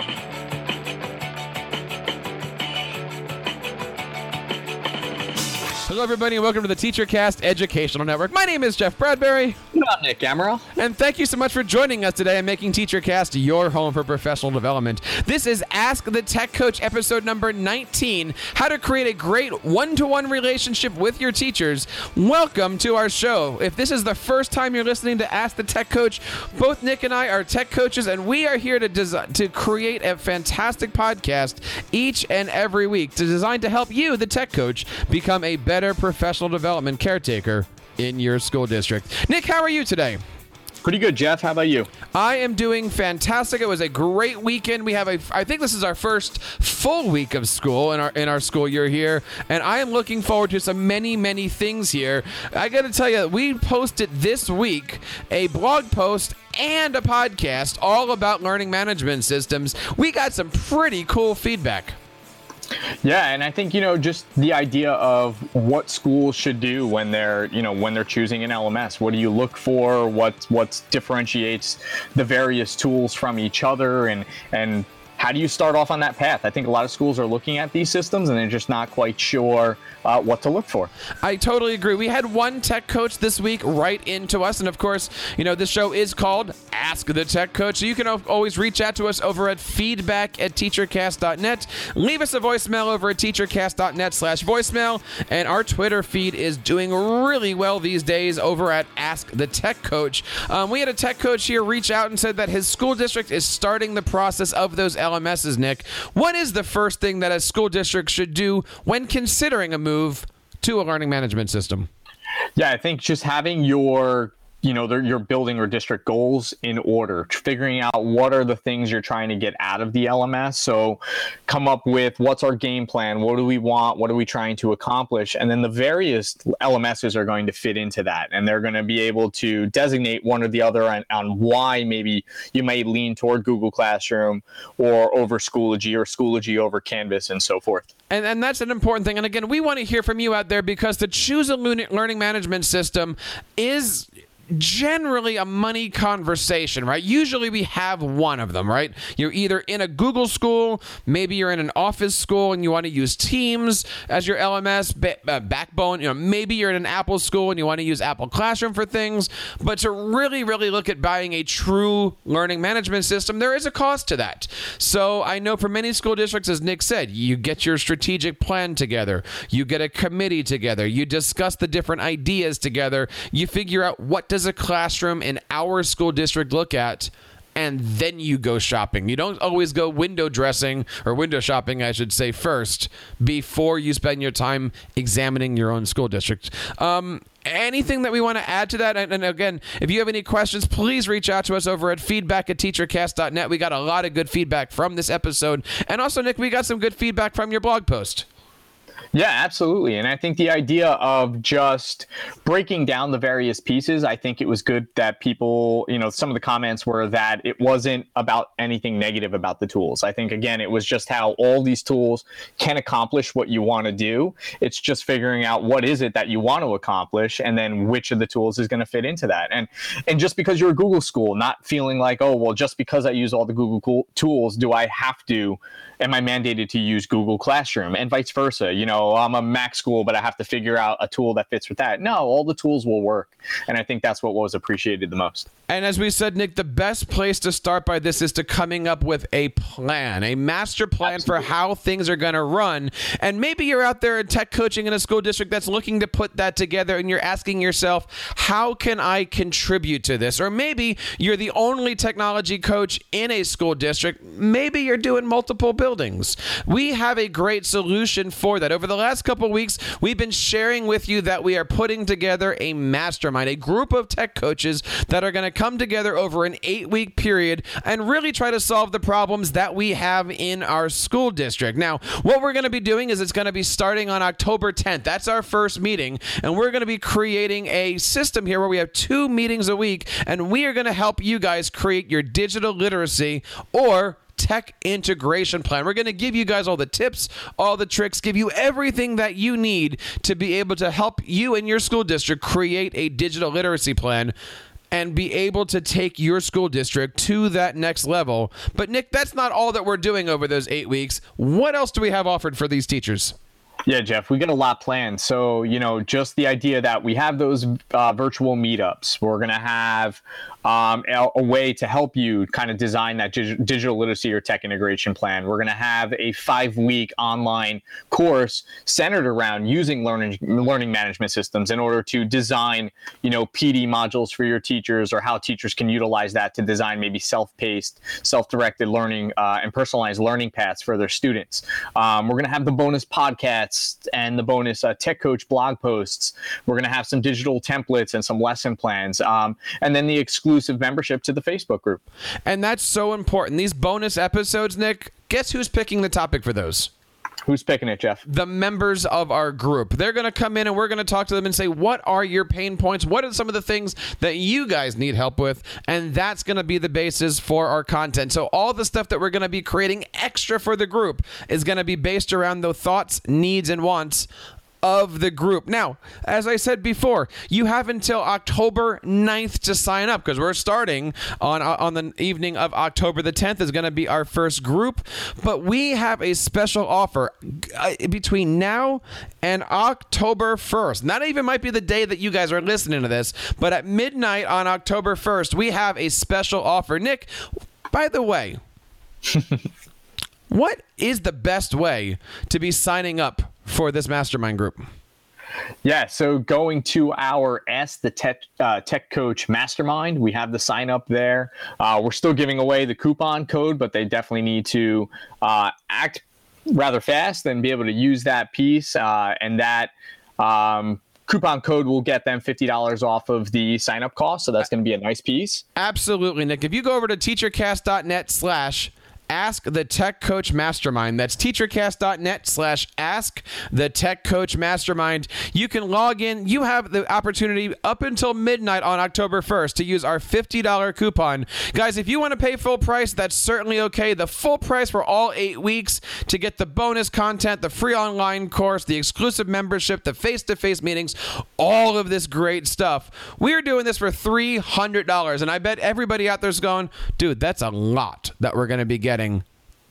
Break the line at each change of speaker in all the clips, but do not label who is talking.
Thank you. Hello, everybody, and welcome to the TeacherCast Educational Network. My name is Jeff Bradbury.
I'm Nick Amaral.
And thank you so much for joining us today and making TeacherCast your home for professional development. This is Ask the Tech Coach episode number 19 How to Create a Great One to One Relationship with Your Teachers. Welcome to our show. If this is the first time you're listening to Ask the Tech Coach, both Nick and I are tech coaches, and we are here to, design, to create a fantastic podcast each and every week to design to help you, the tech coach, become a better professional development caretaker in your school district. Nick, how are you today?
Pretty good, Jeff. How about you?
I am doing fantastic. It was a great weekend. We have a I think this is our first full week of school in our in our school year here, and I am looking forward to some many many things here. I got to tell you, we posted this week a blog post and a podcast all about learning management systems. We got some pretty cool feedback.
Yeah, and I think you know just the idea of what schools should do when they're you know when they're choosing an LMS. What do you look for? What what differentiates the various tools from each other, and and how do you start off on that path? I think a lot of schools are looking at these systems and they're just not quite sure uh, what to look for.
I totally agree. We had one tech coach this week write into us, and of course, you know this show is called Ask the Tech Coach. So you can always reach out to us over at feedback at teachercast.net. Leave us a voicemail over at teachercast.net slash voicemail, and our Twitter feed is doing really well these days over at Ask the Tech Coach. Um, we had a tech coach here reach out and said that his school district is starting the process of those LMSs, Nick. What is the first thing that a school district should do when considering a move to a learning management system?
Yeah, I think just having your you know your building or district goals in order figuring out what are the things you're trying to get out of the lms so come up with what's our game plan? What do we want? What are we trying to accomplish? And then the various lms's are going to fit into that. And they're going to be able to designate one or the other on, on why maybe you may lean toward google classroom or over schoology or schoology over canvas and so forth.
And, and that's an important thing. And again, we want to hear from you out there because to choose a learning management system is generally a money conversation, right? Usually we have one of them, right? You're either in a Google school, maybe you're in an office school and you want to use Teams as your LMS ba- uh, backbone. You know, maybe you're in an Apple school and you want to use Apple Classroom for things. But to really, really look at buying a true learning management system, there is a cost to that. So I know for many school districts, as Nick said, you get your strategic plan together, you get a committee together, you discuss the different ideas together, you figure out what does does a classroom in our school district look at? and then you go shopping. You don't always go window dressing or window shopping, I should say, first before you spend your time examining your own school district. Um, anything that we want to add to that? And, and, again, if you have any questions, please reach out to us over at feedback at teachercast.net. We got a lot of good feedback from this episode. And also, Nick, we got some good feedback from your blog post.
Yeah, absolutely. And I think the idea of just breaking down the various pieces, I think it was good that people, you know, some of the comments were that it wasn't about anything negative about the tools. I think, again, it was just how all these tools can accomplish what you want to do. It's just figuring out what is it that you want to accomplish and then which of the tools is going to fit into that. And, and just because you're a Google school, not feeling like, oh, well, just because I use all the Google tools, do I have to, am I mandated to use Google Classroom and vice versa? You know, I'm a Mac school, but I have to figure out a tool that fits with that. No, all the tools will work. And I think that's what was appreciated the most.
And as we said, Nick, the best place to start by this is to coming up with a plan, a master plan Absolutely. for how things are going to run. And maybe you're out there in tech coaching in a school district that's looking to put that together and you're asking yourself, how can I contribute to this? Or maybe you're the only technology coach in a school district. Maybe you're doing multiple buildings. We have a great solution for that. Over the last couple weeks, we've been sharing with you that we are putting together a mastermind, a group of tech coaches that are going to come together over an eight week period and really try to solve the problems that we have in our school district. Now, what we're going to be doing is it's going to be starting on October 10th. That's our first meeting. And we're going to be creating a system here where we have two meetings a week. And we are going to help you guys create your digital literacy or tech integration plan. We're going to give you guys all the tips, all the tricks, give you everything that you need to be able to help you and your school district create a digital literacy plan and be able to take your school district to that next level. But, Nick, that's not all that we're doing over those eight weeks. What else do we have offered for these teachers?
Yeah, Jeff, we got a lot planned. So, you know, just the idea that we have those uh, virtual meetups, we're going to have um, a, a, way to help you kind of design that dig- digital literacy or tech integration plan. We're going to have a five week online course centered around using learning learning management systems in order to design, you know, PD modules for your teachers or how teachers can utilize that to design maybe self paced, self directed learning uh, and personalized learning paths for their students. Um, we're going to have the bonus and the bonus uh, tech coach blog posts. We're going to have some digital templates and some lesson plans, um, and then the exclusive membership to the Facebook group.
And that's so important. These bonus episodes, Nick, guess who's picking the topic for those?
Who's picking it, Jeff?
The members of our group. They're going to come in and we're going to talk to them and say, What are your pain points? What are some of the things that you guys need help with? And that's going to be the basis for our content. So, all the stuff that we're going to be creating extra for the group is going to be based around the thoughts, needs, and wants of the group. Now, as I said before, you have until October 9th to sign up because we're starting on uh, on the evening of October the 10th is going to be our first group, but we have a special offer uh, between now and October 1st. Not even might be the day that you guys are listening to this, but at midnight on October 1st, we have a special offer. Nick, by the way, what is the best way to be signing up for this mastermind group?
Yeah, so going to our Ask, the Tech, uh, Tech Coach Mastermind, we have the sign up there. Uh, we're still giving away the coupon code, but they definitely need to uh, act rather fast and be able to use that piece. Uh, and that um, coupon code will get them $50 off of the sign up cost. So that's going to be a nice piece.
Absolutely, Nick. If you go over to teachercast.net slash Ask the Tech Coach Mastermind. That's teachercast.net slash ask the Tech Coach Mastermind. You can log in. You have the opportunity up until midnight on October 1st to use our $50 coupon. Guys, if you want to pay full price, that's certainly okay. The full price for all eight weeks to get the bonus content, the free online course, the exclusive membership, the face to face meetings, all of this great stuff. We are doing this for $300. And I bet everybody out there's going, dude, that's a lot that we're going to be getting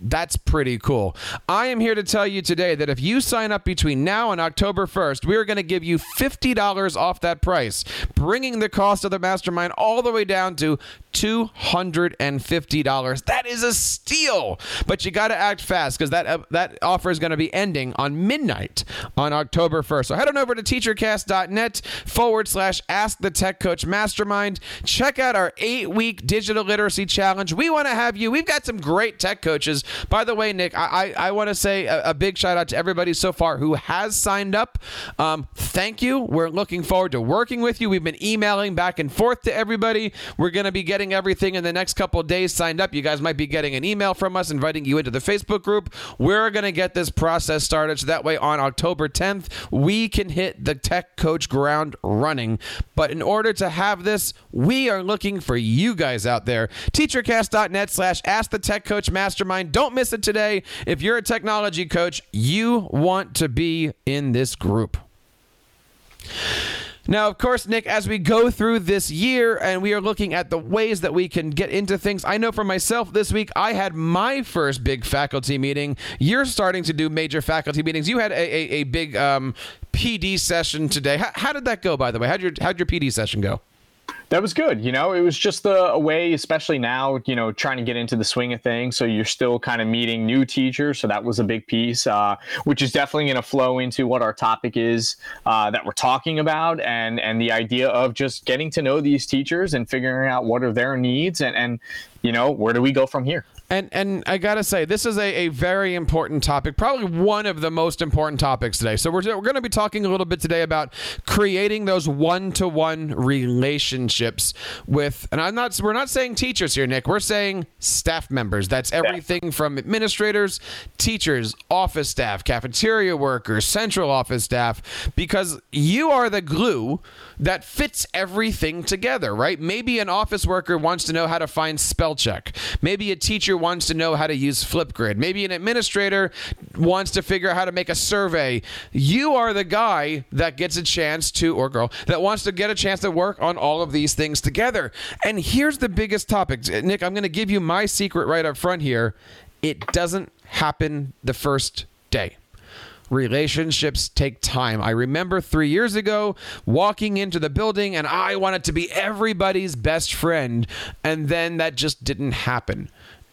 that's pretty cool. I am here to tell you today that if you sign up between now and October 1st, we are going to give you $50 off that price, bringing the cost of the mastermind all the way down to $250. That is a steal. But you got to act fast because that, uh, that offer is going to be ending on midnight on October 1st. So head on over to teachercast.net forward slash ask the tech coach mastermind. Check out our eight week digital literacy challenge. We want to have you. We've got some great tech coaches. By the way, Nick, I, I, I want to say a, a, big shout out to everybody so far who has signed up. Um, thank you. We're looking forward to working with you. We've been emailing back and forth to everybody. We're going to be getting getting everything in the next couple days signed up. You guys might be getting an email from us inviting you into the Facebook group. We're going to get this process started so that way on October 10th, we can hit the tech coach ground running. But in order to have this, we are looking for you guys out there. Teachercast.net slash ask the tech coach mastermind. Don't miss it today. If you're a technology coach, you want to be in this group. Now, of course, Nick, as we go through this year and we are looking at the ways that we can get into things, I know for myself this week I had my first big faculty meeting. You're starting to do major faculty meetings. You had a, a, a big um, PD session today. How, how, did that go, by the way? How'd your, how'd your PD session go?
That was good. You know, it was just the, way, especially now, you know, trying to get into the swing of things. So you're still kind of meeting new teachers. So that was a big piece, uh, which is definitely going to flow into what our topic is uh, that we're talking about, and and the idea of just getting to know these teachers and figuring out what are their needs, and and you know, where do we go from here?
And and I gotta say, this is a, a very important topic, probably one of the most important topics today. So we're, we're going to be talking a little bit today about creating those one to one relationships with, and I'm not we're not saying teachers here, Nick. We're saying staff members. That's everything from administrators, teachers, office staff, cafeteria workers, central office staff, because you are the glue that fits everything together, right? Maybe an office worker wants to know how to find spell check. Maybe a teacher wants to know how to use Flipgrid. Maybe an administrator wants to figure out how to make a survey. You are the guy that gets a chance to, or girl, that wants to get a chance to work on all of these things together. And here's the biggest topic. Nick, I'm going to give you my secret right up front here. It doesn't happen the first day relationships take time. I remember three years ago walking into the building and I wanted to be everybody's best friend. And then that just didn't happen.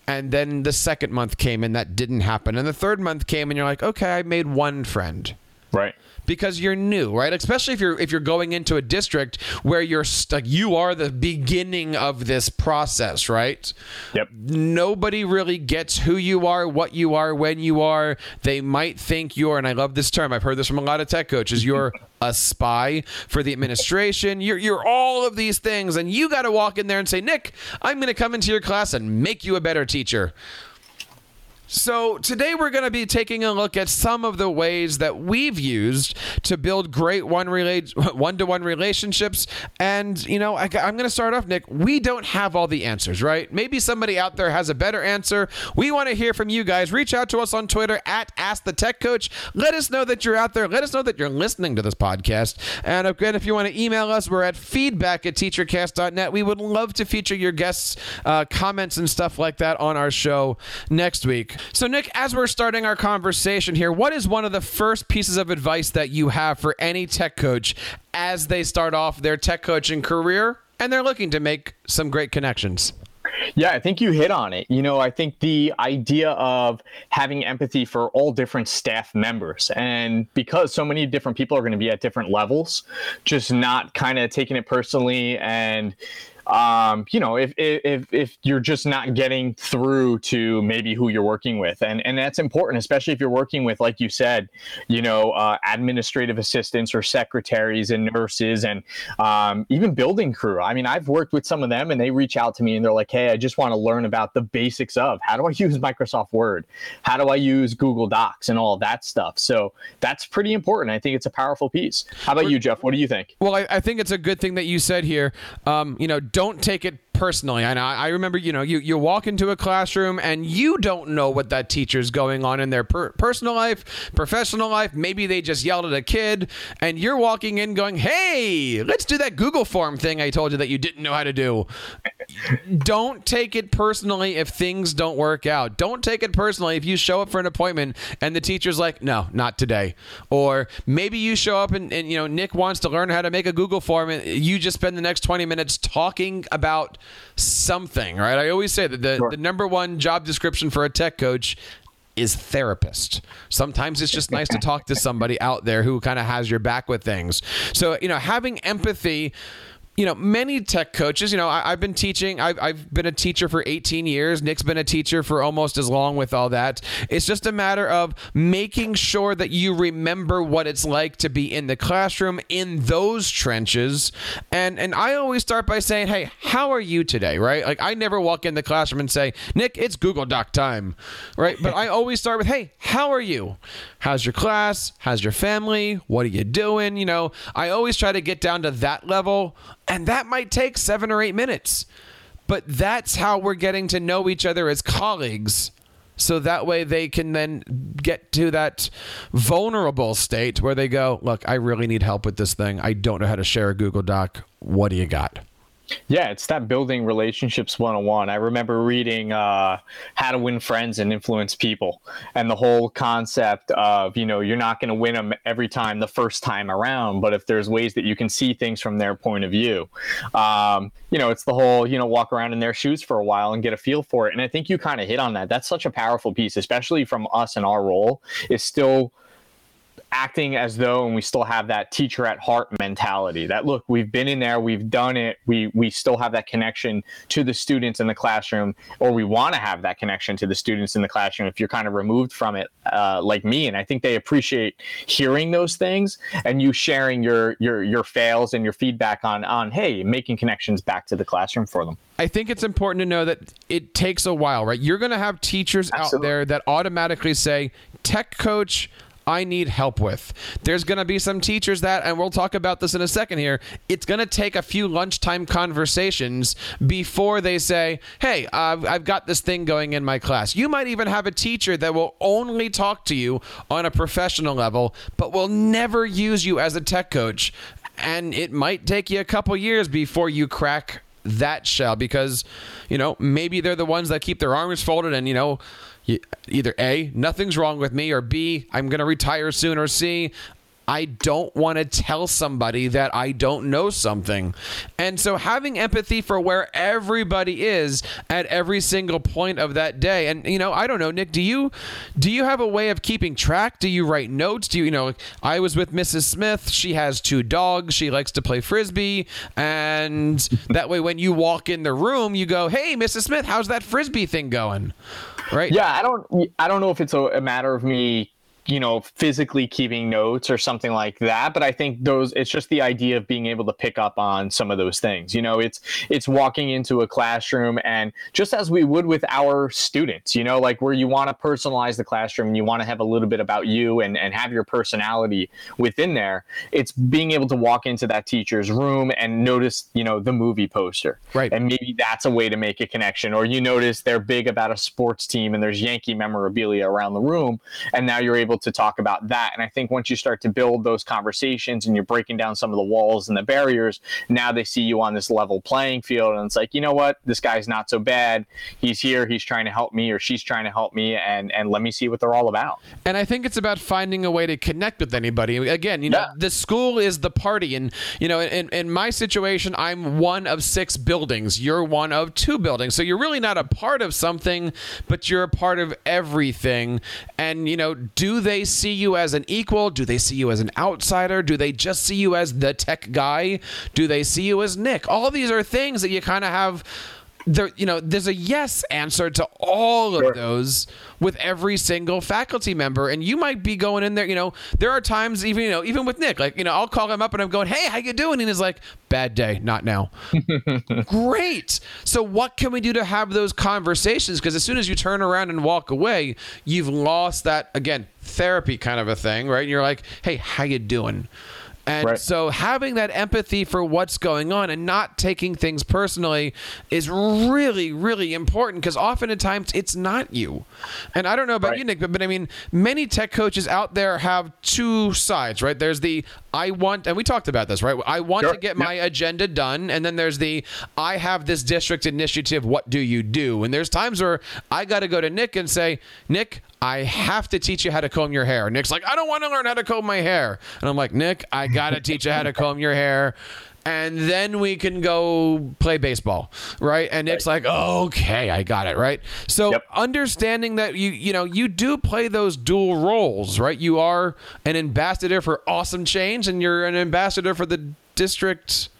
And then the second month came and that didn't happen. And the third month came and you're like, okay, I made one friend.
Right
because you're new, right? Especially if you're if you're going into a district where you're like you are the beginning of this process, right?
Yep.
Nobody really gets who you are, what you are, when you are. They might think you're, and I love this term. I've heard this from a lot of tech coaches. You're a spy for the administration. You're you're all of these things, and you got to walk in there and say, Nick, I'm going to come into your class and make you a better teacher. So, today we're going to be taking a look at some of the ways that we've used to build great one to one relationships. And, you know, I, am going to start off, Nick. We don't have all the answers, right? Maybe somebody out there has a better answer. We want to hear from you guys. Reach out to us on Twitter at Ask the Tech Coach. Let us know that you're out there. Let us know that you're listening to this podcast. And again, if you want to email us, we're at feedback at teachercast.net. We would love to feature your guests' uh, comments and stuff like that on our show next week. So, Nick, as we're starting our conversation here, what is one of the first pieces of advice that you have for any tech coach as they start off their tech coaching career and they're looking to make some great connections?
Yeah, I think you hit on it. You know, I think the idea of having empathy for all different staff members, and because so many different people are going to be at different levels, just not kind of taking it personally and um, you know, if, if if you're just not getting through to maybe who you're working with, and and that's important, especially if you're working with, like you said, you know, uh, administrative assistants or secretaries and nurses, and um, even building crew. I mean, I've worked with some of them, and they reach out to me and they're like, "Hey, I just want to learn about the basics of how do I use Microsoft Word, how do I use Google Docs, and all that stuff." So that's pretty important. I think it's a powerful piece. How about you, Jeff? What do you think?
Well, I, I think it's a good thing that you said here. Um, you know don't take it personally. And I, I remember, you know, you, you walk into a classroom and you don't know what that teacher's going on in their per- personal life, professional life. Maybe they just yelled at a kid and you're walking in going, hey, let's do that Google form thing I told you that you didn't know how to do. don't take it personally if things don't work out. Don't take it personally if you show up for an appointment and the teacher's like, no, not today. Or maybe you show up and, and you know, Nick wants to learn how to make a Google form and you just spend the next 20 minutes talking about something, right? I always say that the, sure. the number one job description for a tech coach is therapist. Sometimes it's just nice to talk to somebody out there who kind of has your back with things. So, you know, having empathy you know, many tech coaches, you know, I, have been teaching, I've, I've been a teacher for 18 years. Nick's been a teacher for almost as long with all that. It's just a matter of making sure that you remember what it's like to be in the classroom in those trenches. And, and I always start by saying, hey, how are you today? Right? Like, I never walk in the classroom and say, Nick, it's Google Doc time. Right? But I always start with, hey, how are you? How's your class? How's your family? What are you doing? You know, I always try to get down to that level and that might take seven or eight minutes. But that's how we're getting to know each other as colleagues. So that way they can then get to that vulnerable state where they go, Look, I really need help with this thing. I don't know how to share a Google Doc. What do you got?
Yeah, it's that building relationships 101. I remember reading uh, How to Win Friends and Influence People, and the whole concept of, you know, you're not going to win them every time the first time around, but if there's ways that you can see things from their point of view, um, you know, it's the whole, you know, walk around in their shoes for a while and get a feel for it. And I think you kind of hit on that. That's such a powerful piece, especially from us in our role, is still acting as though and we still have that teacher at heart mentality that look we've been in there we've done it we we still have that connection to the students in the classroom or we want to have that connection to the students in the classroom if you're kind of removed from it uh, like me and i think they appreciate hearing those things and you sharing your your your fails and your feedback on on hey making connections back to the classroom for them
I think it's important to know that it takes a while, right? You're going to have teachers Absolutely. out there that automatically say, Tech coach, I need help with. There's going to be some teachers that, and we'll talk about this in a second here, it's going to take a few lunchtime conversations before they say, hey, uh, I've got this thing going in my class. You might even have a teacher that will only talk to you on a professional level, but will never use you as a tech coach and it might take you a couple years before you crack that shell because you know maybe they're the ones that keep their arms folded and you know either a nothing's wrong with me or b i'm going to retire soon or c I don't want to tell somebody that I don't know something. And so having empathy for where everybody is at every single point of that day. And you know, I don't know, Nick, do you do you have a way of keeping track? Do you write notes? Do you, you know, I was with Mrs. Smith, she has two dogs, she likes to play frisbee, and that way when you walk in the room, you go, "Hey, Mrs. Smith, how's that frisbee thing going?" Right?
Yeah, I don't I don't know if it's a, a matter of me you know physically keeping notes or something like that. But i think those it's just the idea of being able to pick up on some of those things you know it's it's walking into a classroom and just as we would with our students you know like where you want to personalize the classroom and you want to have a little bit about you and and have your personality within there it's being able to walk into that teacher's room and notice you know the movie poster.
Right.
And maybe that's a way to make a connection. Or you notice they're big about a sports team and there's yankee memorabilia around the room and now you're able able to talk about that. And I think once you start to build those conversations and you're breaking down some of the walls and the barriers, now they see you on this level playing field. And it's like, you know what? This guy's not so bad. He's here. He's trying to help me or she's trying to help me. And, and let me see what they're all about.
And I think it's about finding a way to connect with anybody. Again, you know, yeah. the school is the party. And, you know, in, in my situation, I'm one of six buildings. You're one of two buildings. So you're really not a part of something, but you're a part of everything. And, you know, do they see you as an equal? Do they see you as an outsider? Do they just see you as the tech guy? Do they see you as Nick? All these are things that you kind of have there you know there's a yes answer to all of sure. those with every single faculty member. And you might be going in there you know there are times even you know even with nick like you know i'll call him up and i'm going hey how you doing? And he's like bad day not now. Great. So what can we do to have those conversations? Because as soon as you turn around and walk away you've lost that again therapy kind of a thing right? And you're like hey how you doing and right. so having that empathy for what's going on and not taking things personally is really, really important because often at times it's not you. And I don't know about right. you, Nick, but, but I mean, many tech coaches out there have two sides, right? There's the I want, and we talked about this, right? I want sure. to get my agenda done. And then there's the I have this district initiative. What do you do? And there's times where I got to go to Nick and say, Nick, I have to teach you how to comb your hair. Nick's like, I don't want to learn how to comb my hair. And I'm like, Nick, I got to teach you how to comb your hair. And then we can go play baseball, right? And Nick's right. like, okay, I got it, right? So yep. understanding that you, you know, you do play those dual roles, right? You are an ambassador for awesome change, and you're an ambassador for the district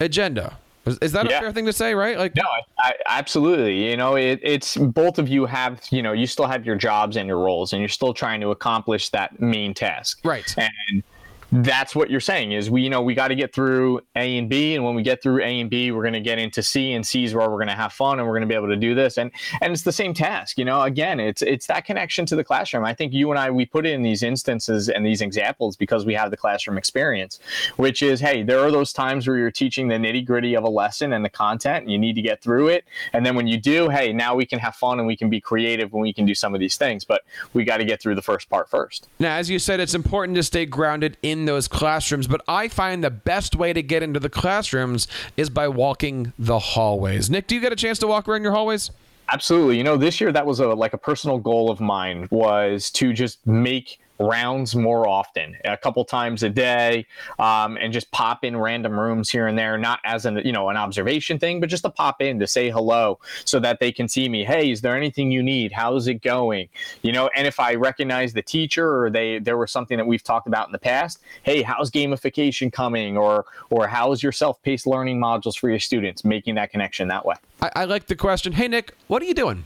agenda. Is that yeah. a fair thing to say, right? Like,
no, I, I, absolutely. You know, it, it's both of you have, you know, you still have your jobs and your roles, and you're still trying to accomplish that main task,
right?
And that's what you're saying is we you know we got to get through a and b and when we get through a and b we're going to get into c and c is where we're going to have fun and we're going to be able to do this and and it's the same task you know? Again it's it's that connection to the classroom. I think you and i we put in these instances and these examples because we have the classroom experience which is hey there are those times where you're teaching the nitty gritty of a lesson and the content and you need to get through it and then when you do hey now we can have fun and we can be creative when we can do some of these things but we got to get through the first part first.
Now as you said it's important to stay grounded in those classrooms, but I find the best way to get into the classrooms is by walking the hallways. Nick, do you get a chance to walk around your hallways?
Absolutely. You know, this year that was a like a personal goal of mine was to just make rounds more often, a couple times a day, um, and just pop in random rooms here and there, not as an you know an observation thing, but just to pop in to say hello so that they can see me. Hey, is there anything you need? How's it going? You know, and if I recognize the teacher or they there was something that we've talked about in the past, hey, how's gamification coming? Or or how's your self-paced learning modules for your students? Making that connection that way.
I, I like the question. Hey Nick, what are you doing?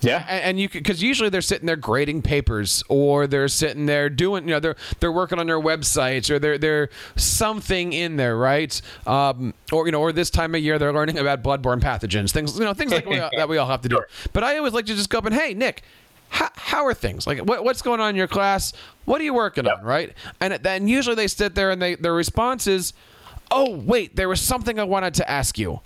Yeah,
and, and you because usually they're sitting there grading papers, or they're sitting there doing, you know, they're they're working on their websites, or they're they're something in there, right? Um, or you know, or this time of year they're learning about bloodborne pathogens, things you know, things like we that we all have to do. Sure. But I always like to just go up and hey, Nick. How, how are things like what, what's going on in your class what are you working yep. on right and then usually they sit there and they their response is oh wait there was something i wanted to ask you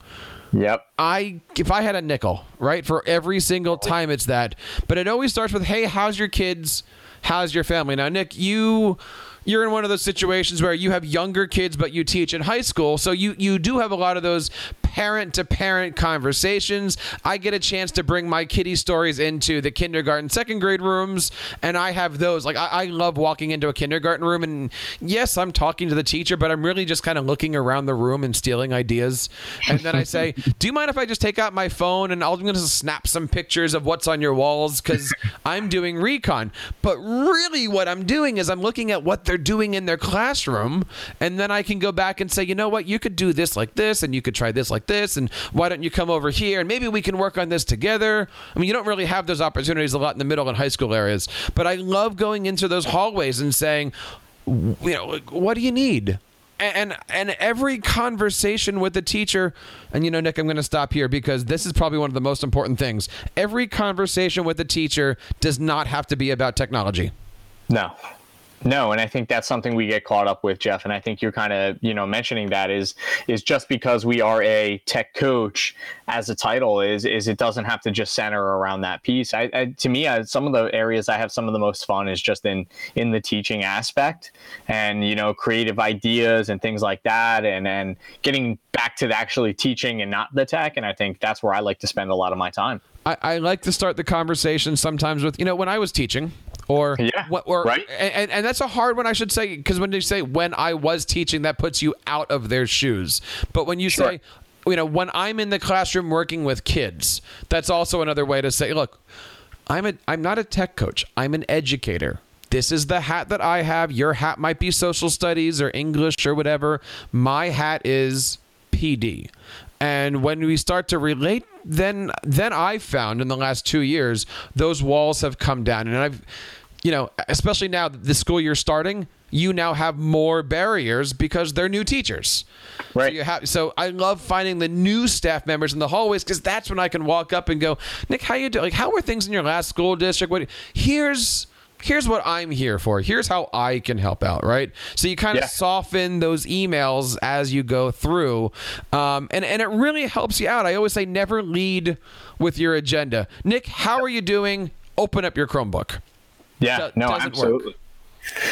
Yep.
I if I had a nickel, right, for every single time it's that. But it always starts with, "Hey, how's your kids? How's your family?" Now, Nick, you you're in one of those situations where you have younger kids but you teach in high school. So you you do have a lot of those parent to parent conversations. I get a chance to bring my kiddie stories into the kindergarten second grade rooms and i have those. Like I, I love walking into a kindergarten room and yes i'm talking to the teacher but i'm really just kind of looking around the room and stealing ideas. And then i say do you mind if i just take out my phone and i'm going to snap some pictures of what's on your walls? Because i'm doing recon. But really what i'm doing is i'm looking at what they're doing in their classroom and then I can go back and say, you know what, you could do this like this and you could try this like this and why don't you come over here? And maybe we can work on this together. I mean, you don't really have those opportunities a lot in the middle and high school areas, but I love going into those hallways and saying, you know, what do you need? and and every conversation with the teacher and you know nick i'm going to stop here because this is probably one of the most important things. Every conversation with the teacher does not have to be about technology.
No no, and I think that's something we get caught up with, Jeff. And I think you're kind of, you know, mentioning that is is just because we are a tech coach as a title is is it doesn't have to just center around that piece. I, I to me, I, some of the areas I have some of the most fun is just in in the teaching aspect, and you know, creative ideas and things like that, and and getting back to actually teaching and not the tech. And I think that's where I like to spend a lot of my time.
I, I like to start the conversation sometimes with, you know, when I was teaching, or
yeah,
what or
right.
and, and that's a hard one i should say because when you say when i was teaching that puts you out of their shoes. But when you sure. say you know when i'm in the classroom working with kids that's also another way to say look i'm a i'm not a tech coach. I'm an educator. This is the hat that i have. Your hat might be social studies or english or whatever. My hat is pd and when we start to relate, then then I've found in the last two years those walls have come down, and I've, you know, especially now the school year starting, you now have more barriers because they're new teachers.
Right.
So, you have, so I love finding the new staff members in the hallways because that's when I can walk up and go, Nick, how you doing? Like, how were things in your last school district? What? Here's here's what I'm here for. Here's how I can help out, right? So you kind of yeah. soften those emails as you go through, um, and and it really helps you out. I always say never lead with your agenda. Nick, how are you doing? Open up your Chromebook.
Yeah, no, absolutely. Work.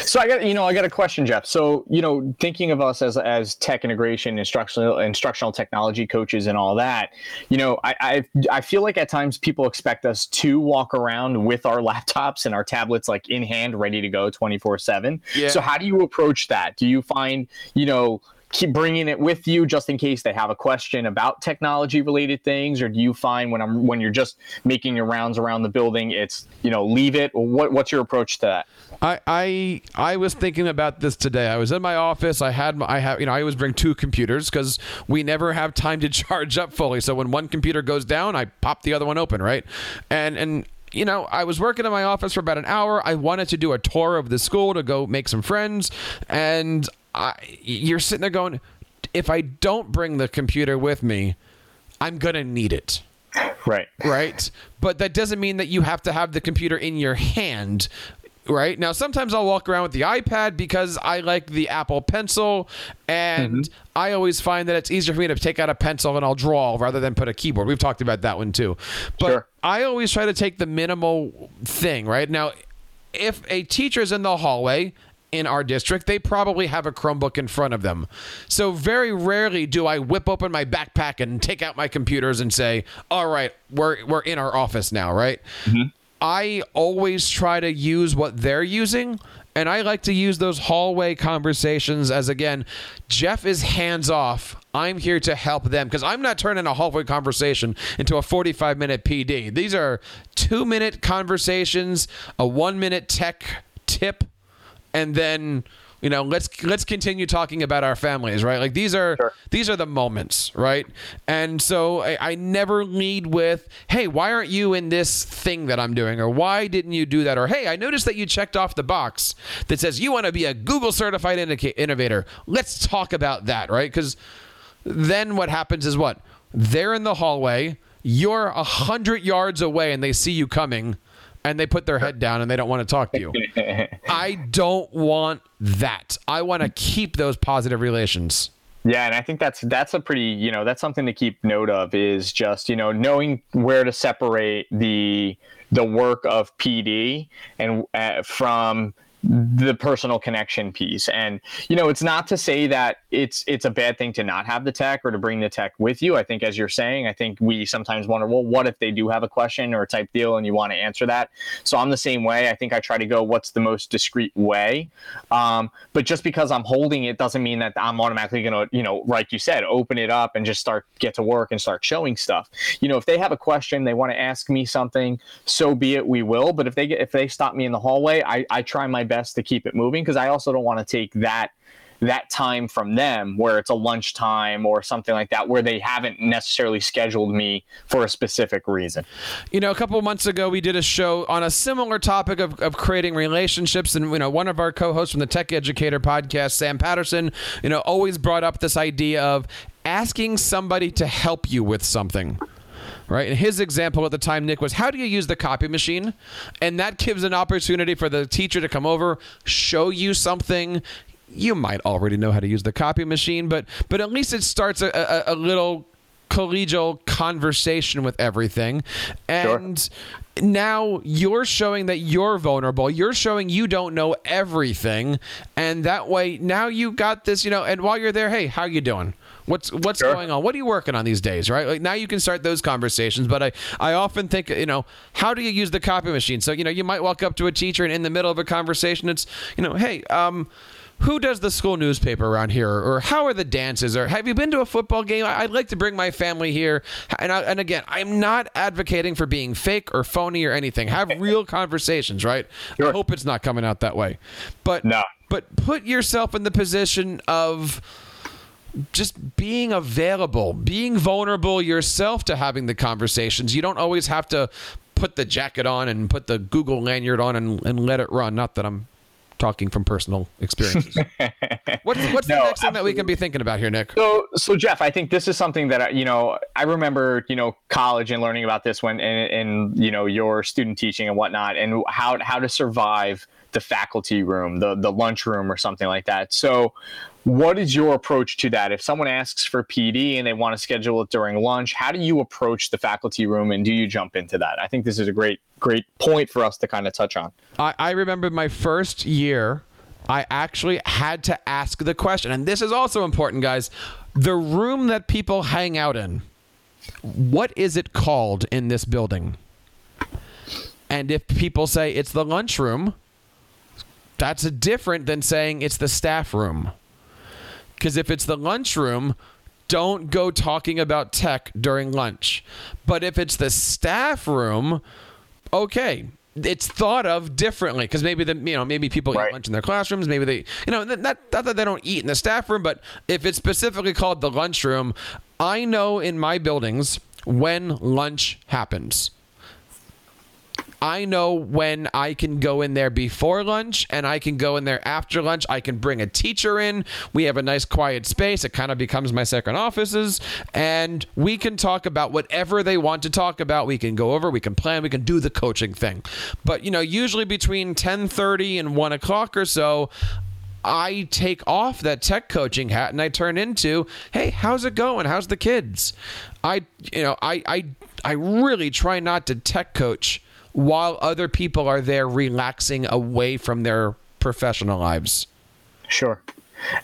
So I got you know I got a question, Jeff. So you know, thinking of us as as tech integration, instructional instructional technology coaches, and all that, you know, I I, I feel like at times people expect us to walk around with our laptops and our tablets like in hand, ready to go, twenty four seven. So how do you approach that? Do you find you know keep bringing it with you just in case they have a question about technology related things or do you find when i'm when you're just making your rounds around the building it's you know leave it what, what's your approach to that
I, I I was thinking about this today. I was in my office. I had my, I have you know I always bring two computers because we never have time to charge up fully. So when one computer goes down, I pop the other one open, right? And and you know, I was working in my office for about an hour. I wanted to do a tour of the school to go make some friends, and I, you're sitting there going, if I don't bring the computer with me, I'm gonna need it.
Right.
Right. But that doesn't mean that you have to have the computer in your hand. Right. Now, sometimes I'll walk around with the iPad because I like the Apple Pencil. And mm-hmm. I always find that it's easier for me to take out a pencil and I'll draw rather than put a keyboard. We've talked about that one too. But sure. I always try to take the minimal thing. Right. Now, if a teacher is in the hallway in our district, they probably have a Chromebook in front of them. So very rarely do I whip open my backpack and take out my computers and say, "All right, we're we're in our office now," right? Mm-hmm. I always try to use what they're using. And I like to use those hallway conversations as again, Jeff is hands off. I'm here to help them because I'm not turning a hallway conversation into a 45 minute PD. These are two minute conversations, a one minute tech tip and then you know let's let's continue talking about our families right? Like these are sure. these are the moments right? And so I, I, never lead with hey why aren't you in this thing that i'm doing? or why didn't you do that? or hey i noticed that you checked off the box that says you want to be a google certified innovator. Let's talk about that right? Because then what happens is what? They're in the hallway you're a hundred yards away and they see you coming and they put their head down and they don't want to talk to you. I don't want that. I want to keep those positive relations.
Yeah, and I think that's that's a pretty you know that's something to keep note of is just you know knowing where to separate the the work of PD and uh, from the personal connection piece. And you know it's not to say that it's it's a bad thing to not have the tech or to bring the tech with you. I think as you're saying i think we sometimes wonder well what if they do have a question or a type deal and you want to answer that? So i'm the same way. I think i try to go what's the most discreet way. Um, but just because i'm holding it doesn't mean that i'm automatically going to you know like you said open it up and just start get to work and start showing stuff. You know if they have a question they want to ask me something so be it we will. But if they get if they stop me in the hallway i, I try my best best to keep it moving because I also don't want to take that that time from them where it's a lunchtime or something like that where they haven't necessarily scheduled me for a specific reason.
You know a couple months ago we did a show on a similar topic of, of creating relationships and you know one of our co-hosts from the tech educator podcast sam patterson you know always brought up this idea of asking somebody to help you with something right? And his example at the time, Nick, was how do you use the copy machine? And that gives an opportunity for the teacher to come over, show you something. You might already know how to use the copy machine, but but at least it starts a, a, a little collegial conversation with everything. And sure. now you're showing that you're vulnerable. You're showing you don't know everything. And that way now you got this, you know, and while you're there, hey, how you doing? What's what's sure. going on? What are you working on these days, right? Like now you can start those conversations. But I, I often think, you know, how do you use the copy machine? So, you know, you might walk up to a teacher and in the middle of a conversation, it's, you know, hey, um, who does the school newspaper around here or how are the dances or have you been to a football game i'd like to bring my family here and, I, and again i'm not advocating for being fake or phony or anything have real conversations right sure. i hope it's not coming out that way but
no.
but put yourself in the position of just being available, being vulnerable yourself to having the conversations. You don't always have to put the jacket on and put the Google lanyard on and, and let it run. Not that I'm talking from personal experiences. what's what's no, the next thing that we can be thinking about here, Nick?
So, so Jeff, I think this is something that you know I remember, you know, college and learning about this when in, in you know your student teaching and whatnot, and how how to survive the faculty room, the the lunchroom, or something like that. So, what is your approach to that? If someone asks for PD and they want to schedule it during lunch, how do you approach the faculty room and do you jump into that? I think this is a great, great point for us to kind of touch on.
I, I remember my first year, I actually had to ask the question, and this is also important, guys. The room that people hang out in, what is it called in this building? And if people say it's the lunchroom, that's different than saying it's the staff room. Because if it's the lunchroom, don't go talking about tech during lunch. But if it's the staff room, okay, it's thought of differently because maybe the you know maybe people right. eat lunch in their classrooms maybe they you know not, not that they don't eat in the staff room but if it's specifically called the lunchroom i know in my buildings when lunch happens I know when I can go in there before lunch and I can go in there after lunch. I can bring a teacher in. We have a nice quiet space. It kind of becomes my second offices and we can talk about whatever they want to talk about. We can go over, we can plan, we can do the coaching thing. But you know, usually between 10:30 and 1 o'clock or so, I take off that tech coaching hat and I turn into, hey, how's it going? How's the kids? I you know, I I I really try not to tech coach while other people are there relaxing away from their professional lives.
Sure.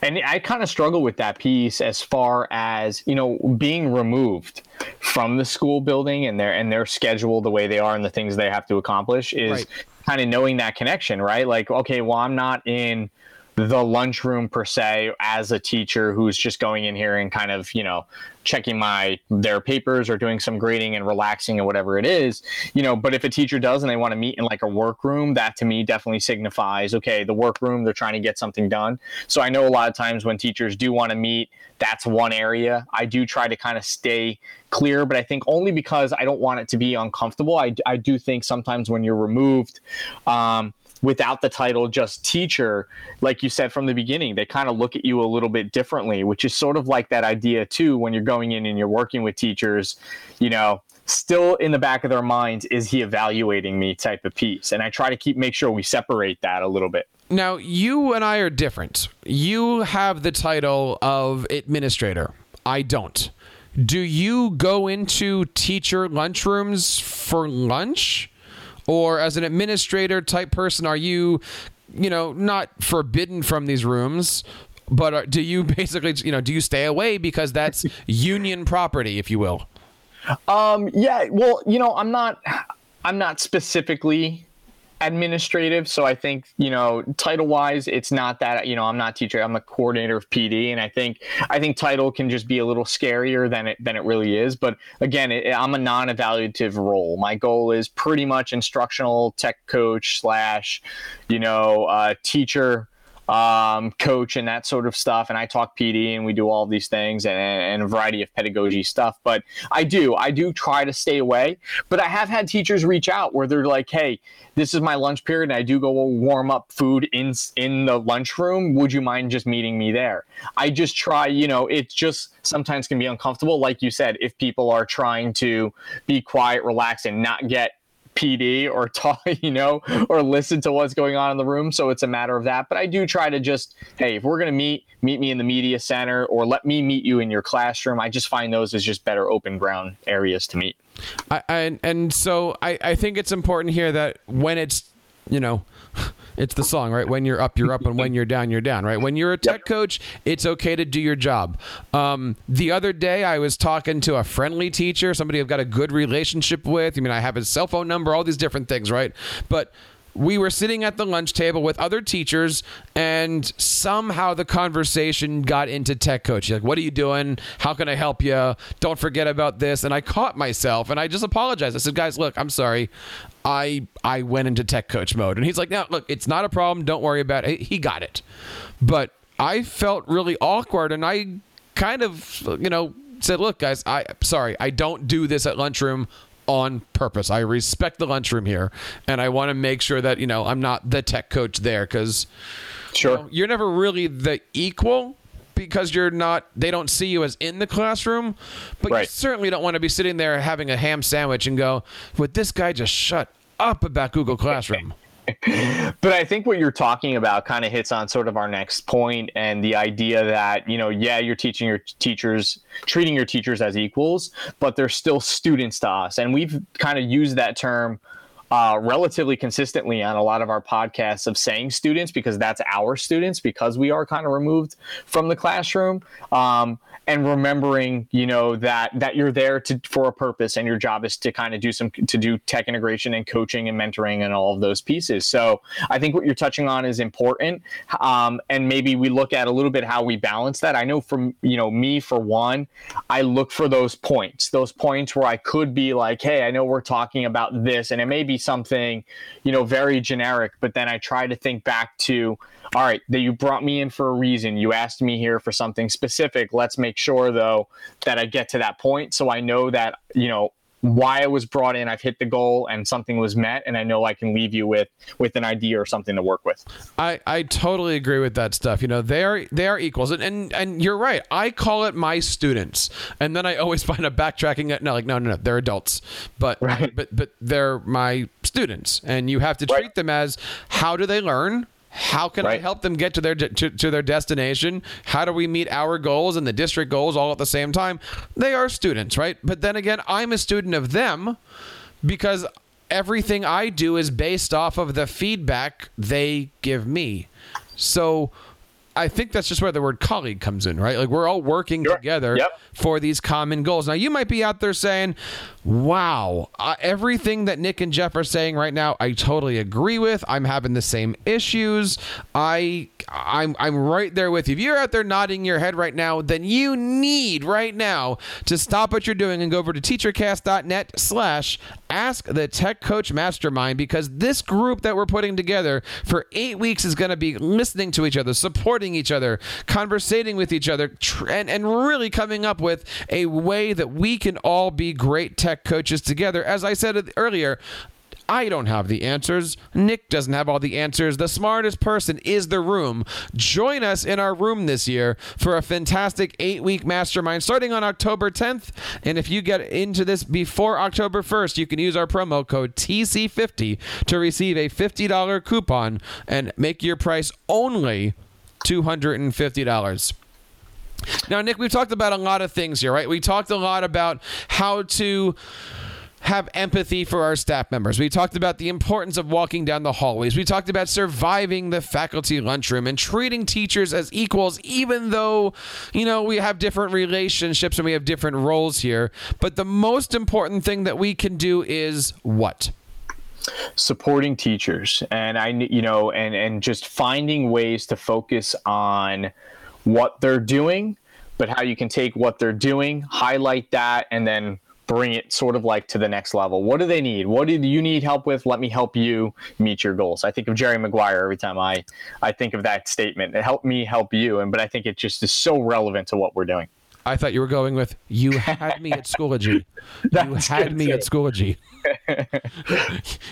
And I kind of struggle with that piece as far as, you know, being removed from the school building and their and their schedule the way they are and the things they have to accomplish is right. kind of knowing that connection, right? Like, okay, well, I'm not in the lunchroom per se as a teacher who's just going in here and kind of you know checking my their papers or doing some grading and relaxing and whatever it is you know but if a teacher does and they want to meet in like a workroom that to me definitely signifies okay the workroom they're trying to get something done. So i know a lot of times when teachers do want to meet that's one area. I do try to kind of stay clear but i think only because i don't want it to be uncomfortable. I, I do think sometimes when you're removed um, without the title just teacher like you said from the beginning they kind of look at you a little bit differently which is sort of like that idea too when you're going in and you're working with teachers you know still in the back of their minds is he evaluating me type of piece? And i try to keep make sure we separate that a little bit.
Now you and i are different. You have the title of administrator. I don't. Do you go into teacher lunchrooms for lunch or as an administrator type person, are you you know, not forbidden from these rooms, but are, do you basically, you know, do you stay away because that's union property, if you will?
Um, yeah, well, you know, I'm not, I'm not specifically administrative. So I think, you know, title wise, it's not that, you know, I'm not teacher, I'm a coordinator of PD. And I think, I think title can just be a little scarier than it, than it really is. But again, it, I'm a non-evaluative role. My goal is pretty much instructional tech coach slash, you know, uh, teacher um, coach and that sort of stuff. And I talk PD and we do all these things and, and, a variety of pedagogy stuff. But I do, I do try to stay away. But I have had teachers reach out where they're like, hey, this is my lunch period and I do go warm up food in in the lunchroom. Would you mind just meeting me there? I just try, you know, it just sometimes can be uncomfortable. Like you said, if people are trying to be quiet, relax, and not get PD or talk, you know, or listen to what's going on in the room. So it's a matter of that. But I do try to just, hey, if we're going to meet, meet me in the media center or let me meet you in your classroom. I just find those as just better open ground areas to meet.
I, I and so I, I think it's important here that when it's, you know, it's the song, right? When you're up, you're up, and when you're down, you're down, right? When you're a tech yep. coach, it's okay to do your job. Um, the other day, I was talking to a friendly teacher, somebody I've got a good relationship with. I mean, I have his cell phone number, all these different things, right? But we were sitting at the lunch table with other teachers and somehow the conversation got into tech coach like what are you doing? How can i help you? Don't forget about this. And i caught myself and i just apologized. I said guys look i'm sorry. I I went into tech coach mode, and he's like, "Now, look, it's not a problem. Don't worry about it." He got it, but I felt really awkward, and I kind of, you know, said, "Look, guys, I sorry, I don't do this at lunchroom." On purpose. I respect the lunchroom here, and I want to make sure that you know I'm not the tech coach there because
sure
you know, you're never really the equal because you're not they don't see you as in the classroom but right. you certainly don't want to be sitting there having a ham sandwich and go would this guy just shut up about google classroom
but I think what you're talking about kind of hits on sort of our next point and the idea that, you know, yeah, you're teaching your teachers, treating your teachers as equals, but they're still students to us. And we've kind of used that term uh, relatively consistently on a lot of our podcasts of saying students because that's our students because we are kind of removed from the classroom. Um, and remembering you know that that you're there to for a purpose and your job is to kind of do some to do tech integration and coaching and mentoring and all of those pieces. So i think what you're touching on is important. Um, and maybe we look at a little bit how we balance that. I know from you know me for one i look for those points those points where i could be like hey i know we're talking about this and it may be something you know very generic but then i try to think back to all right, that you brought me in for a reason. You asked me here for something specific. Let's make sure though that I get to that point so I know that, you know, why I was brought in, I've hit the goal and something was met and I know I can leave you with with an idea or something to work with.
I, I totally agree with that stuff. You know, they are they are equals and, and and you're right. I call it my students. And then I always find a backtracking at no like no no no, they're adults. But right. but but they're my students and you have to treat right. them as how do they learn? How can right. I help them get to their to, to, their destination? How do we meet our goals and the district goals all at the same time? They are students, right? But then again, I'm a student of them because everything I do is based off of the feedback they give me. So I think that's just where the word colleague comes in, right? Like we're all working sure. together yep. for these common goals. Now, you might be out there saying, wow, uh, everything that Nick and Jeff are saying right now, I totally agree with. I'm having the same issues. I, I'm, I'm right there with you. If you're out there nodding your head right now, then you need right now to stop what you're doing and go over to teachercast.net slash ask the tech coach mastermind because this group that we're putting together for eight weeks is going to be listening to each other, supporting each other, conversating with each other, tr- and, and really coming up with a way that we can all be great tech coaches together. As I said earlier, I don't have the answers. Nick doesn't have all the answers. The smartest person is the room. Join us in our room this year for a fantastic eight week mastermind starting on October 10th. And if you get into this before October 1st, you can use our promo code TC50 to receive a $50 coupon and make your price only $250. Now, Nick, we've talked about a lot of things here, right? We talked a lot about how to have empathy for our staff members. We talked about the importance of walking down the hallways. We talked about surviving the faculty lunchroom and treating teachers as equals, even though, you know, we have different relationships and we have different roles here. But the most important thing that we can do is what?
Supporting teachers and i you know and and just finding ways to focus on what they're doing but how you can take what they're doing highlight that and then bring it sort of like to the next level. What do they need? What do you need help with? Let me help you meet your goals. I think of Jerry Maguire every time I I think of that statement. Help me help you. And but I think it just is so relevant to what we're doing.
I thought you were going with you had me at Schoology. you had me too. at Schoology.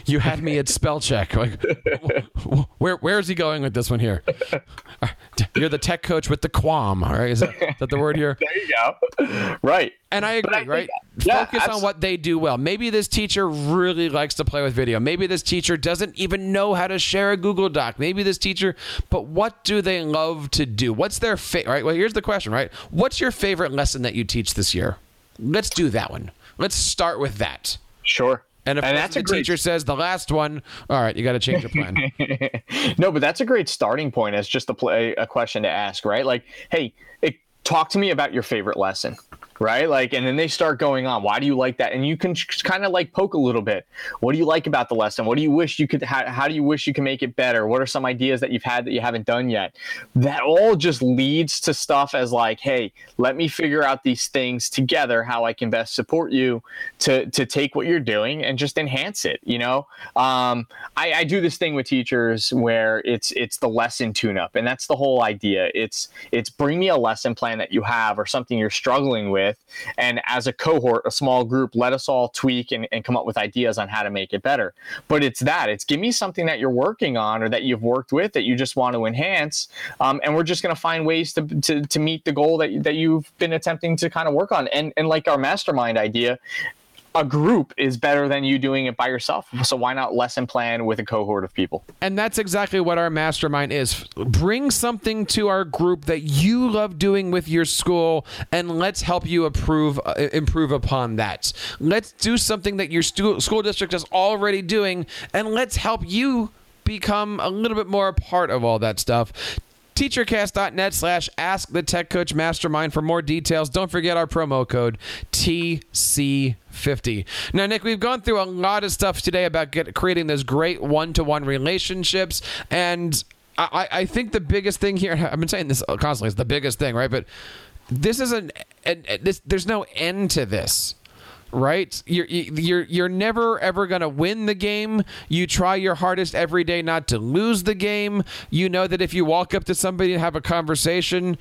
You had me at spell check. Like, where where is he going with this one here? You're the tech coach with the qualm, All right, Is that, is that the word here?
There you go. Right.
And I agree, I right? yeah, Focus absolutely. on what they do well. Maybe this teacher really likes to play with video. Maybe this teacher doesn't even know how to share a Google Doc. Maybe this teacher, but what do they love to do? What's their favorite? Right. Well, here's the question, right? What's your favorite lesson that you teach this year? Let's do that one. Let's start with that.
Sure.
And if and that's the great... teacher says the last one, all right, you got to change your plan.
no, but that's a great starting point as just a play, a question to ask, right? Like, hey, it, talk to me about your favorite lesson right? Like, and then they start going on. Why do you like that? And you can kind of like poke a little bit. What do you like about the lesson? What do you wish you could? How, how do you wish you can make it better? What are some ideas that you've had that you haven't done yet? That all just leads to stuff as like, hey, let me figure out these things together. How I can best support you to to take what you're doing and just enhance it. You know, um, I, I do this thing with teachers where it's it's the lesson tune up, and that's the whole idea. It's it's bring me a lesson plan that you have or something you're struggling with with. And as a cohort, a small group, let us all tweak and, and come up with ideas on how to make it better. But it's that it's give me something that you're working on or that you've worked with that you just want to enhance. Um, and we're just going to find ways to, to, to meet the goal that, that you've been attempting to kind of work on. And, and like our mastermind idea, a group is better than you doing it by yourself. So why not lesson plan with a cohort of people?
And that's exactly what our mastermind is. Bring something to our group that you love doing with your school and let's help you improve uh, improve upon that. Let's do something that your stu- school district is already doing and let's help you become a little bit more a part of all that stuff teachercast.net slash ask the tech coach mastermind for more details. Don't forget our promo code TC50. Now, Nick, we've gone through a lot of stuff today about get, creating those great one to one relationships. And I, I think the biggest thing here, I've been saying this constantly, is the biggest thing, right? But this is an, an this, there's no end to this right? You're you're you're never ever going to win the game. You try your hardest every day not to lose the game. You know that if you walk up to somebody and have a conversation,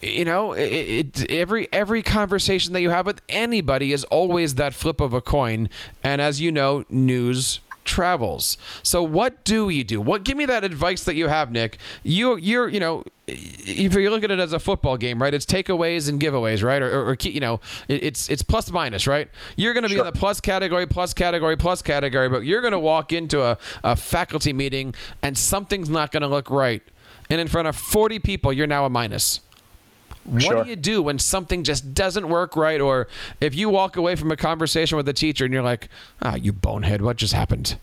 you know, it, it, every every conversation that you have with anybody is always that flip of a coin. And as you know, news travels. So what do you do? What give me that advice that you have, Nick? You you're you know if you look at it as a football game, right? It's takeaways and giveaways, right? Or, or, or you know, it's it's plus minus, right? You're going to be sure. in the plus category, plus category, plus category, but you're going to walk into a, a faculty meeting and something's not going to look right, and in front of 40 people, you're now a minus. What sure. do you do when something just doesn't work right? Or if you walk away from a conversation with a teacher and you're like, ah, oh, you bonehead, what just happened?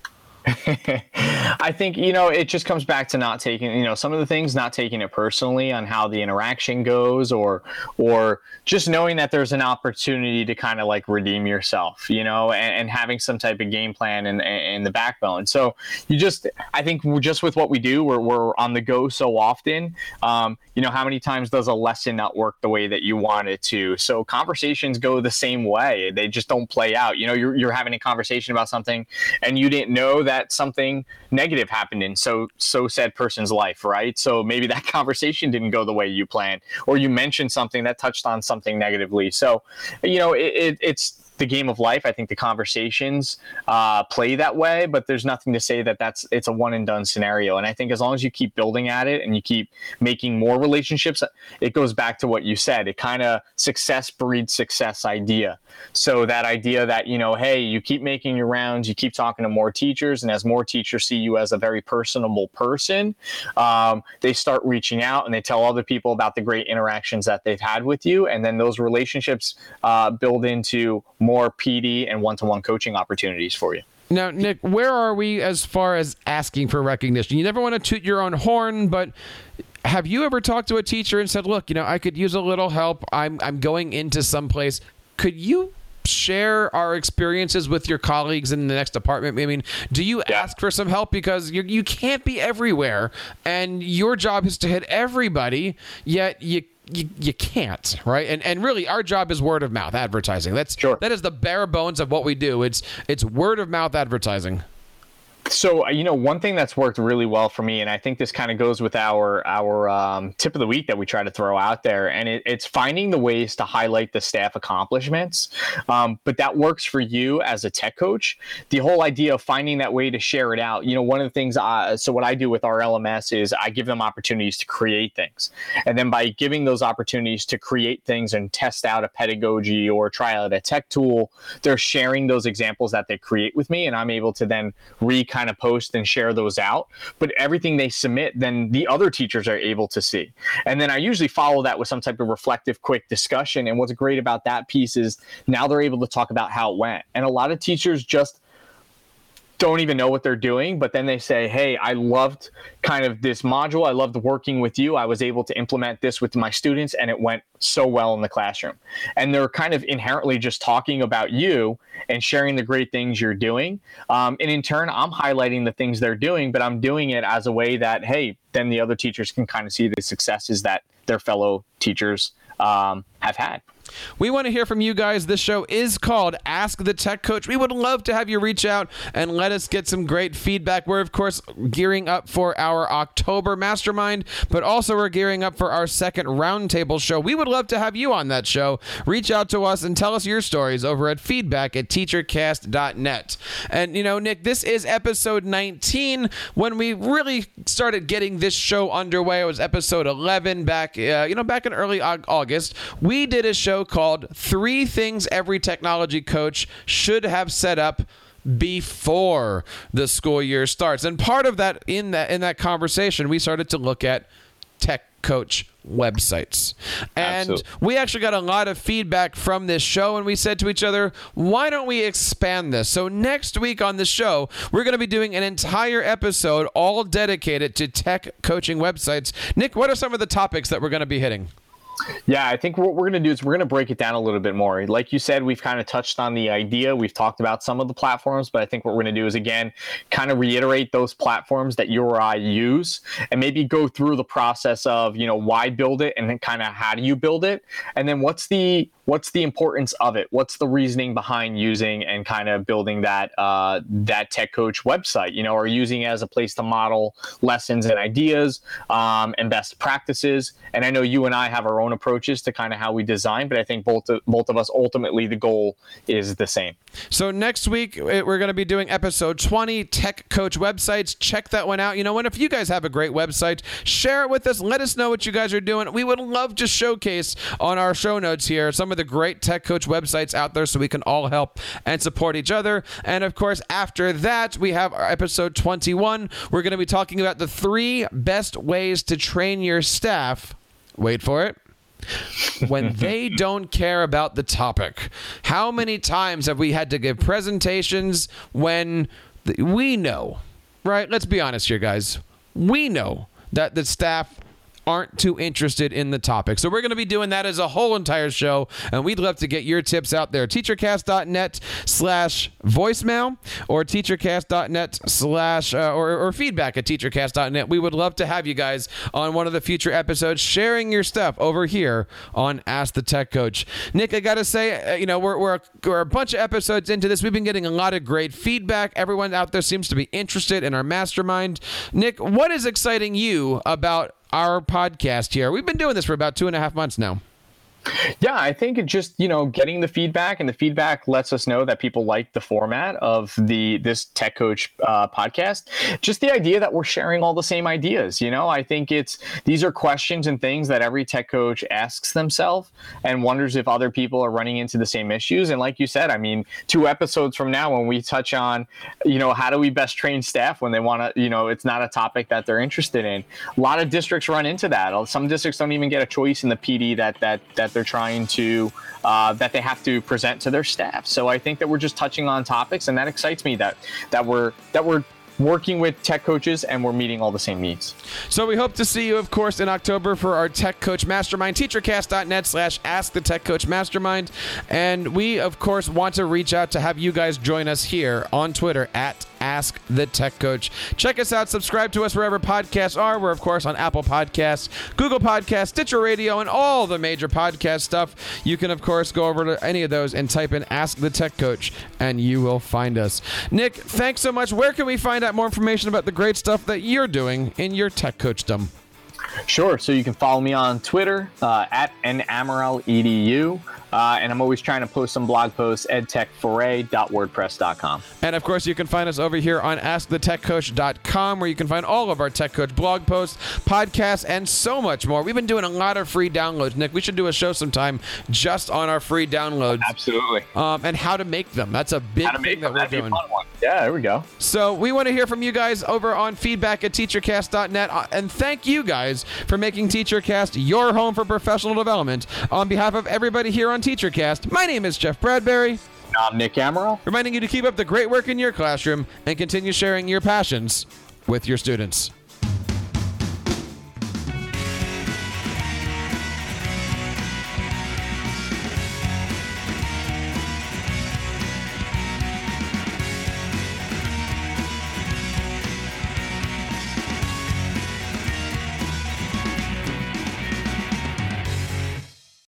I think you know it just comes back to not taking you know some of the things not taking it personally on how the interaction goes or or just knowing that there's an opportunity to kind of like redeem yourself you know and, and having some type of game plan in, in the backbone. So you just I think just with what we do we're, we're on the go so often um, you know how many times does a lesson not work the way that you want it to? So conversations go the same way. They just don't play out. You know you're, you're having a conversation about something and you didn't know that that something negative happened in so so said person's life, right? So maybe that conversation didn't go the way you planned, or you mentioned something that touched on something negatively. So, you know, it, it, it's the game of life. I think the conversations uh, play that way, but there's nothing to say that that's it's a one and done scenario. And I think as long as you keep building at it and you keep making more relationships, it goes back to what you said. It kind of success breeds success idea. So that idea that you know, hey, you keep making your rounds, you keep talking to more teachers, and as more teachers see you as a very personable person, um, they start reaching out and they tell other people about the great interactions that they've had with you, and then those relationships uh, build into more PD and one-to-one coaching opportunities for you.
Now, Nick, where are we as far as asking for recognition? You never want to toot your own horn, but have you ever talked to a teacher and said, "Look, you know, I could use a little help. I'm I'm going into some place. Could you share our experiences with your colleagues in the next department? I mean, do you yeah. ask for some help because you you can't be everywhere, and your job is to hit everybody, yet you you, you can't right? And and really our job is word of mouth advertising. That's sure. that is the bare bones of what we do. It's it's word of mouth advertising
so uh, you know one thing that's worked really well for me and i think this kind of goes with our our um, tip of the week that we try to throw out there and it, it's finding the ways to highlight the staff accomplishments um, but that works for you as a tech coach. The whole idea of finding that way to share it out you know one of the things I, so what i do with our lms is i give them opportunities to create things and then by giving those opportunities to create things and test out a pedagogy or try out a tech tool they're sharing those examples that they create with me and i'm able to then re kind of post and share those out. But everything they submit, then the other teachers are able to see. And then I usually follow that with some type of reflective, quick discussion. And what's great about that piece is now they're able to talk about how it went. And a lot of teachers just don't even know what they're doing, but then they say, Hey, I loved kind of this module. I loved working with you. I was able to implement this with my students and it went so well in the classroom. And they're kind of inherently just talking about you and sharing the great things you're doing. Um, and in turn, I'm highlighting the things they're doing, but I'm doing it as a way that, hey, then the other teachers can kind of see the successes that their fellow teachers um, have had.
We want to hear from you guys. This show is called Ask the Tech Coach. We would love to have you reach out and let us get some great feedback. We're, of course, gearing up for our October mastermind, but also we're gearing up for our second roundtable show. We would love to have you on that show. Reach out to us and tell us your stories over at feedback at teachercast.net. And, you know, Nick, this is episode 19. When we really started getting this show underway, it was episode 11 back, uh, you know, back in early August. We did a show called Three Things Every Technology Coach Should Have Set Up before the school year starts. And part of that in that in that conversation, we started to look at tech coach websites. And Absolutely. we actually got a lot of feedback from this show, and we said to each other, why don't we expand this? So, next week on the show, we're going to be doing an entire episode all dedicated to tech coaching websites. Nick, what are some of the topics that we're going to be hitting?
Yeah, I think what we're going to do is we're going to break it down a little bit more. Like you said, we've kind of touched on the idea. We've talked about some of the platforms, but I think what we're going to do is again kind of reiterate those platforms that you or I use and maybe go through the process of, you know, why build it and then kind of how do you build it? And then what's the what's the importance of it? What's the reasoning behind using and kind of building that uh, that tech coach website? You know, or using it as a place to model lessons and ideas um, and best practices. And I know you and I have our own approaches to kind of how we design, but I think both of, both of us ultimately the goal is the same.
So next week we're going to be doing episode 20 tech coach websites. Check that one out. You know, and if you guys have a great website, share it with us. Let us know what you guys are doing. We would love to showcase on our show notes here some of the great Tech Coach websites out there so we can all help and support each other. And of course, after that, we have our episode 21. We're going to be talking about the three best ways to train your staff. Wait for it when they don't care about the topic. How many times have we had to give presentations when we know, right? Let's be honest here, guys. We know that the staff aren't too interested in the topic. So we're going to be doing that as a whole entire show, and we'd love to get your tips out there. Teachercast.net slash voicemail or teachercast.net slash uh, or, or feedback at teachercast.net. We would love to have you guys on one of the future episodes sharing your stuff over here on Ask the Tech Coach. Nick, I got to say, uh, you know, we're, we're, we're a bunch of episodes into this. We've been getting a lot of great feedback. Everyone out there seems to be interested in our mastermind. Nick, what is exciting you about our podcast here. We've been doing this for about two and a half months now.
Yeah, I think it just you know getting the feedback and the feedback lets us know that people like the format of the this Tech Coach uh, podcast. Just the idea that we're sharing all the same ideas. You know, I think it's these are questions and things that every tech coach asks themselves and wonders if other people are running into the same issues. And like you said, I mean, two episodes from now when we touch on, you know, how do we best train staff when they want to, you know, it's not a topic that they're interested in. A lot of districts run into that. Some districts don't even get a choice in the PD that that that they're trying to uh, that they have to present to their staff. So I think that we're just touching on topics, and that excites me that that we're that we're working with tech coaches and we're meeting all the same needs.
So we hope to see you, of course, in October for our Tech Coach Mastermind, teachercast.net slash ask the Tech Coach Mastermind. And we, of course, want to reach out to have you guys join us here on Twitter at Ask the Tech Coach. Check us out, subscribe to us wherever podcasts are. We're, of course, on Apple Podcasts, Google Podcasts, Stitcher Radio, and all the major podcast stuff. You can, of course, go over to any of those and type in Ask the Tech Coach, and you will find us. Nick, thanks so much. Where can we find out more information about the great stuff that you're doing in your tech coachdom?
Sure. So you can follow me on Twitter uh, at edu. Uh, and I'm always trying to post some blog posts, edtechforay.wordpress.com.
And of course, you can find us over here on askthetechcoach.com, where you can find all of our Tech Coach blog posts, podcasts, and so much more. We've been doing a lot of free downloads. Nick, we should do a show sometime just on our free downloads.
Absolutely.
Um, and how to make them. That's a big thing that we're doing.
Yeah, there we go.
So we want to hear from you guys over on feedback at teachercast.net. Uh, and thank you guys for making TeacherCast your home for professional development. On behalf of everybody here on TeacherCast, my name is Jeff Bradbury.
I'm Nick Amaral.
Reminding you to keep up the great work in your classroom and continue sharing your passions with your students.